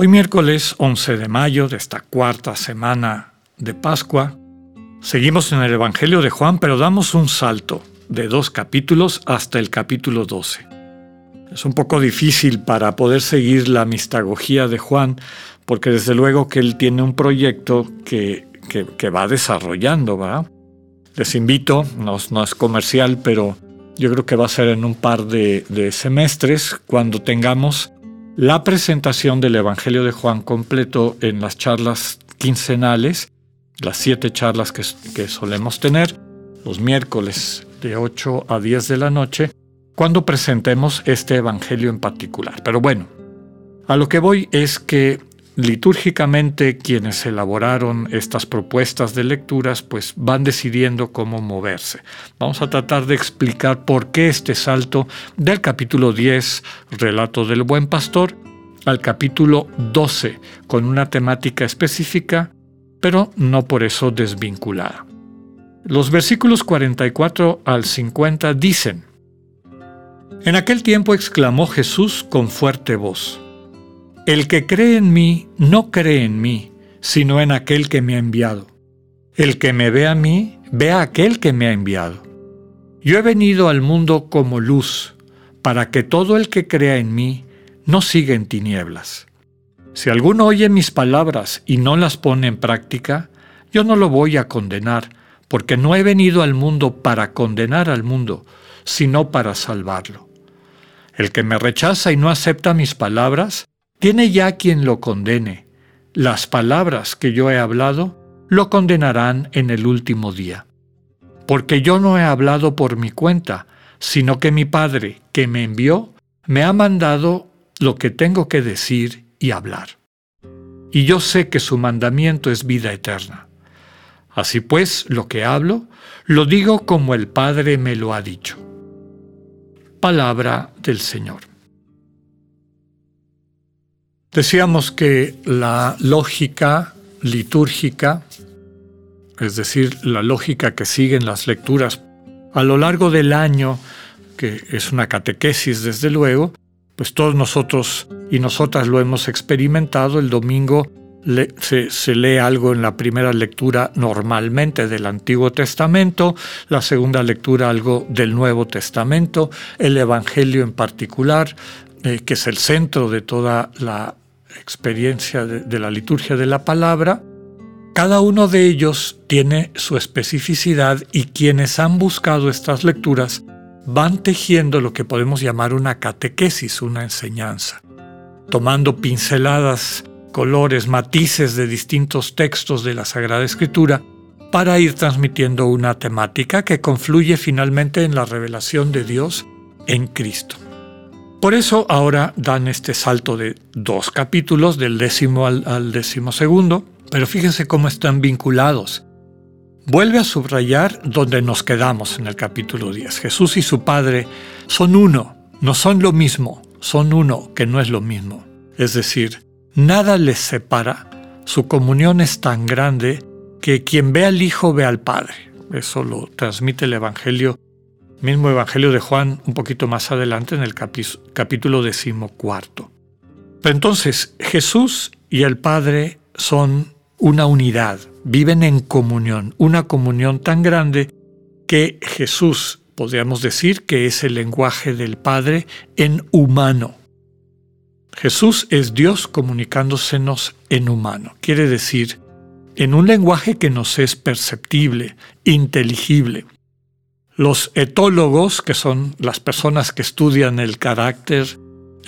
Hoy miércoles 11 de mayo de esta cuarta semana de Pascua, seguimos en el Evangelio de Juan, pero damos un salto de dos capítulos hasta el capítulo 12. Es un poco difícil para poder seguir la mistagogía de Juan, porque desde luego que él tiene un proyecto que, que, va desarrollando, ¿verdad? Les invito, no, no es comercial, pero yo creo que va a ser en un par de, semestres cuando tengamos la presentación del Evangelio de Juan completo en las charlas quincenales, las siete charlas que, que solemos tener, los miércoles de 8 a 10 de la noche, cuando presentemos este Evangelio en particular. Pero bueno, a lo que voy es que litúrgicamente quienes elaboraron estas propuestas de lecturas pues van decidiendo cómo moverse. Vamos a tratar de explicar por qué este salto del capítulo 10, relato del buen pastor, al capítulo 12, con una temática específica, pero no por eso desvinculada. Los versículos 44 al 50 dicen, En aquel tiempo exclamó Jesús con fuerte voz, el que cree en mí no cree en mí, sino en aquel que me ha enviado. El que me ve a mí, ve a aquel que me ha enviado. Yo he venido al mundo como luz, para que todo el que crea en mí no siga en tinieblas. Si alguno oye mis palabras y no las pone en práctica, yo no lo voy a condenar, porque no he venido al mundo para condenar al mundo, sino para salvarlo. El que me rechaza y no acepta mis palabras, tiene ya quien lo condene. Las palabras que yo he hablado lo condenarán en el último día. Porque yo no he hablado por mi cuenta, sino que mi Padre, que me envió, me ha mandado lo que tengo que decir y hablar. Y yo sé que su mandamiento es vida eterna. Así pues, lo que hablo, lo digo como el Padre me lo ha dicho. Palabra del Señor. Decíamos que la lógica litúrgica, es decir, la lógica que siguen las lecturas a lo largo del año, que es una catequesis desde luego, pues todos nosotros y nosotras lo hemos experimentado. El domingo se, lee algo en la primera lectura normalmente del Antiguo Testamento, la segunda lectura algo del Nuevo Testamento, el Evangelio en particular, eh, que es el centro de toda la experiencia de, la liturgia de la palabra, cada uno de ellos tiene su especificidad y quienes han buscado estas lecturas van tejiendo lo que podemos llamar una catequesis, una enseñanza, tomando pinceladas, colores, matices de distintos textos de la Sagrada Escritura para ir transmitiendo una temática que confluye finalmente en la revelación de Dios en Cristo. Por eso ahora dan este salto de dos capítulos, del décimo al, décimo segundo, pero fíjense cómo están vinculados. Vuelve a subrayar donde nos quedamos en el capítulo 10. Jesús y su Padre son uno, no son lo mismo, son uno que no es lo mismo. Es decir, nada les separa, su comunión es tan grande que quien ve al Hijo ve al Padre. Eso lo transmite el Evangelio mismo Evangelio de Juan un poquito más adelante en el capítulo decimocuarto. Pero entonces Jesús y el Padre son una unidad, viven en comunión, una comunión tan grande que Jesús, podríamos decir que es el lenguaje del Padre en humano. Jesús es Dios comunicándosenos en humano, quiere decir, en un lenguaje que nos es perceptible, inteligible. Los etólogos, que son las personas que estudian el carácter,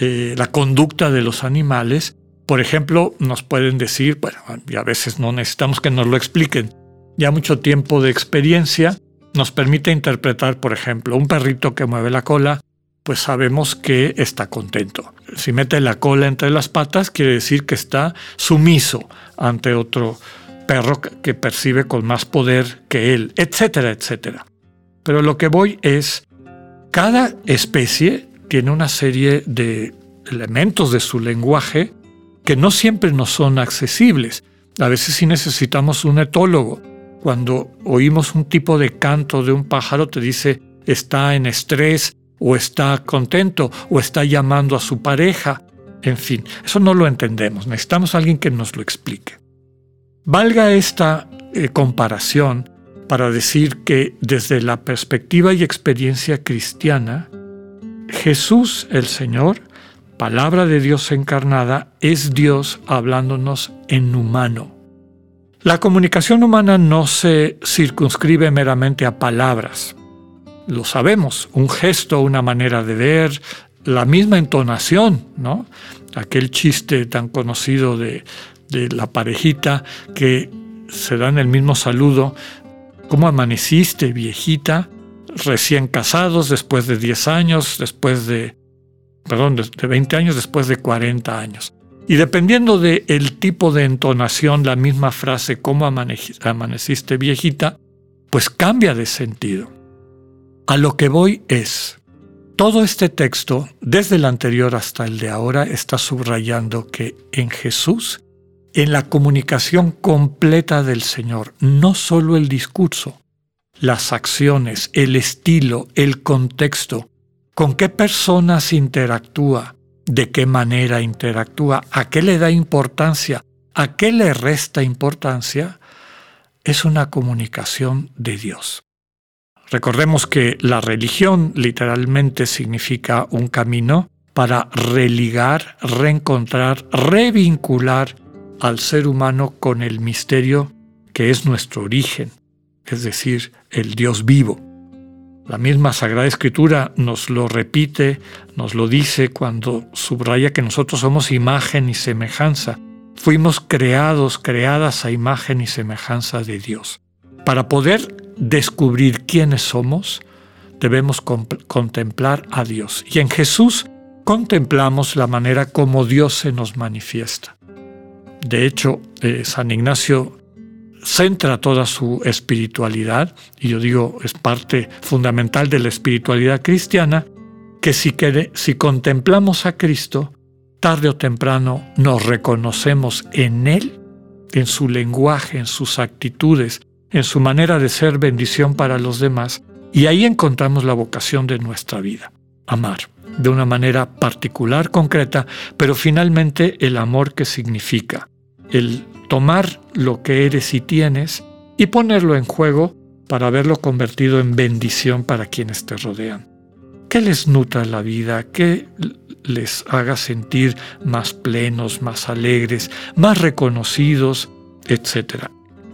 eh, la conducta de los animales, por ejemplo, nos pueden decir, bueno, y a veces no necesitamos que nos lo expliquen, ya mucho tiempo de experiencia nos permite interpretar, por ejemplo, un perrito que mueve la cola, pues sabemos que está contento. Si mete la cola entre las patas, quiere decir que está sumiso ante otro perro que percibe con más poder que él, etcétera, etcétera. Pero lo que voy es, cada especie tiene una serie de elementos de su lenguaje que no siempre nos son accesibles. A veces sí necesitamos un etólogo. Cuando oímos un tipo de canto de un pájaro te dice está en estrés o está contento o está llamando a su pareja. En fin, eso no lo entendemos. Necesitamos a alguien que nos lo explique. Valga esta eh, comparación para decir que desde la perspectiva y experiencia cristiana, Jesús el Señor, palabra de Dios encarnada, es Dios hablándonos en humano. La comunicación humana no se circunscribe meramente a palabras. Lo sabemos, un gesto, una manera de ver, la misma entonación, ¿no? Aquel chiste tan conocido de, de la parejita que se dan el mismo saludo. ¿Cómo amaneciste, viejita? Recién casados, después de 10 años, después de, perdón, de 20 años, después de 40 años. Y dependiendo del el tipo de entonación, la misma frase, ¿cómo amaneciste, viejita? Pues cambia de sentido. A lo que voy es, todo este texto, desde el anterior hasta el de ahora, está subrayando que en Jesús en la comunicación completa del Señor, no solo el discurso, las acciones, el estilo, el contexto, con qué personas interactúa, de qué manera interactúa, a qué le da importancia, a qué le resta importancia, es una comunicación de Dios. Recordemos que la religión literalmente significa un camino para religar, reencontrar, revincular al ser humano con el misterio que es nuestro origen, es decir, el Dios vivo. La misma Sagrada Escritura nos lo repite, nos lo dice cuando subraya que nosotros somos imagen y semejanza. Fuimos creados, creadas a imagen y semejanza de Dios. Para poder descubrir quiénes somos, debemos contemplar a Dios. Y en Jesús contemplamos la manera como Dios se nos manifiesta. De hecho, eh, San Ignacio centra toda su espiritualidad, y yo digo es parte fundamental de la espiritualidad cristiana, que si, si contemplamos a Cristo, tarde o temprano nos reconocemos en Él, en su lenguaje, en sus actitudes, en su manera de ser bendición para los demás, y ahí encontramos la vocación de nuestra vida, amar de una manera particular, concreta, pero finalmente el amor que significa, el tomar lo que eres y tienes y ponerlo en juego para verlo convertido en bendición para quienes te rodean. Que les nutra la vida, que les haga sentir más plenos, más alegres, más reconocidos, etc.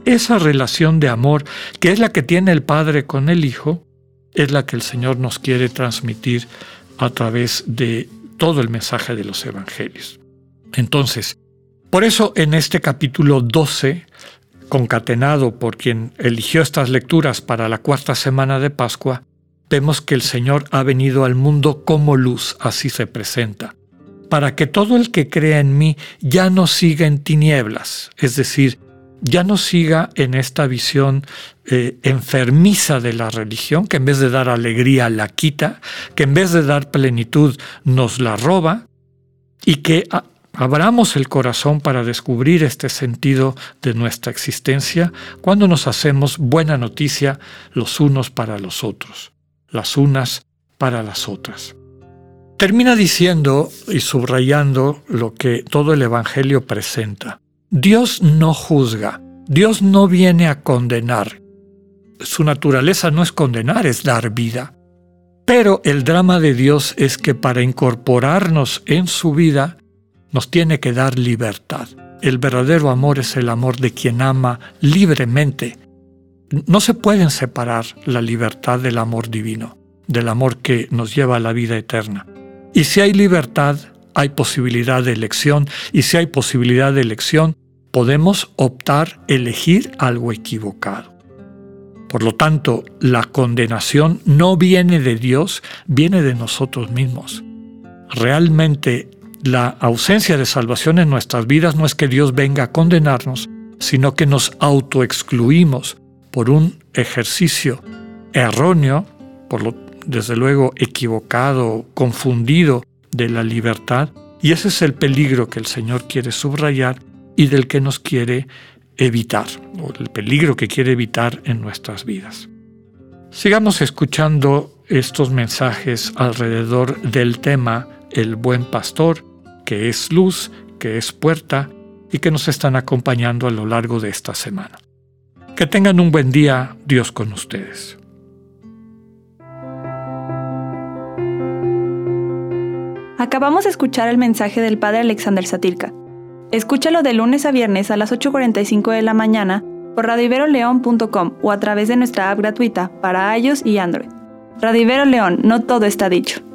Esa relación de amor, que es la que tiene el Padre con el Hijo, es la que el Señor nos quiere transmitir a través de todo el mensaje de los Evangelios. Entonces, por eso en este capítulo 12, concatenado por quien eligió estas lecturas para la cuarta semana de Pascua, vemos que el Señor ha venido al mundo como luz, así se presenta, para que todo el que crea en mí ya no siga en tinieblas, es decir, ya no siga en esta visión eh, enfermiza de la religión, que en vez de dar alegría la quita, que en vez de dar plenitud nos la roba, y que abramos el corazón para descubrir este sentido de nuestra existencia cuando nos hacemos buena noticia los unos para los otros, las unas para las otras. Termina diciendo y subrayando lo que todo el Evangelio presenta. Dios no juzga, Dios no viene a condenar. Su naturaleza no es condenar, es dar vida. Pero el drama de Dios es que para incorporarnos en su vida nos tiene que dar libertad. El verdadero amor es el amor de quien ama libremente. No se pueden separar la libertad del amor divino, del amor que nos lleva a la vida eterna. Y si hay libertad, hay posibilidad de elección y si hay posibilidad de elección, podemos optar, elegir algo equivocado. Por lo tanto, la condenación no viene de Dios, viene de nosotros mismos. Realmente la ausencia de salvación en nuestras vidas no es que Dios venga a condenarnos, sino que nos autoexcluimos por un ejercicio erróneo, por lo desde luego equivocado, confundido de la libertad, y ese es el peligro que el Señor quiere subrayar y del que nos quiere evitar, o el peligro que quiere evitar en nuestras vidas. Sigamos escuchando estos mensajes alrededor del tema El buen pastor, que es luz, que es puerta y que nos están acompañando a lo largo de esta semana. Que tengan un buen día, Dios con ustedes. Acabamos de escuchar el mensaje del Padre Alexander Satirka. Escúchalo de lunes a viernes a las 8.45 de la mañana por radiveroleón.com o a través de nuestra app gratuita para iOS y Android. Radivero León, no todo está dicho.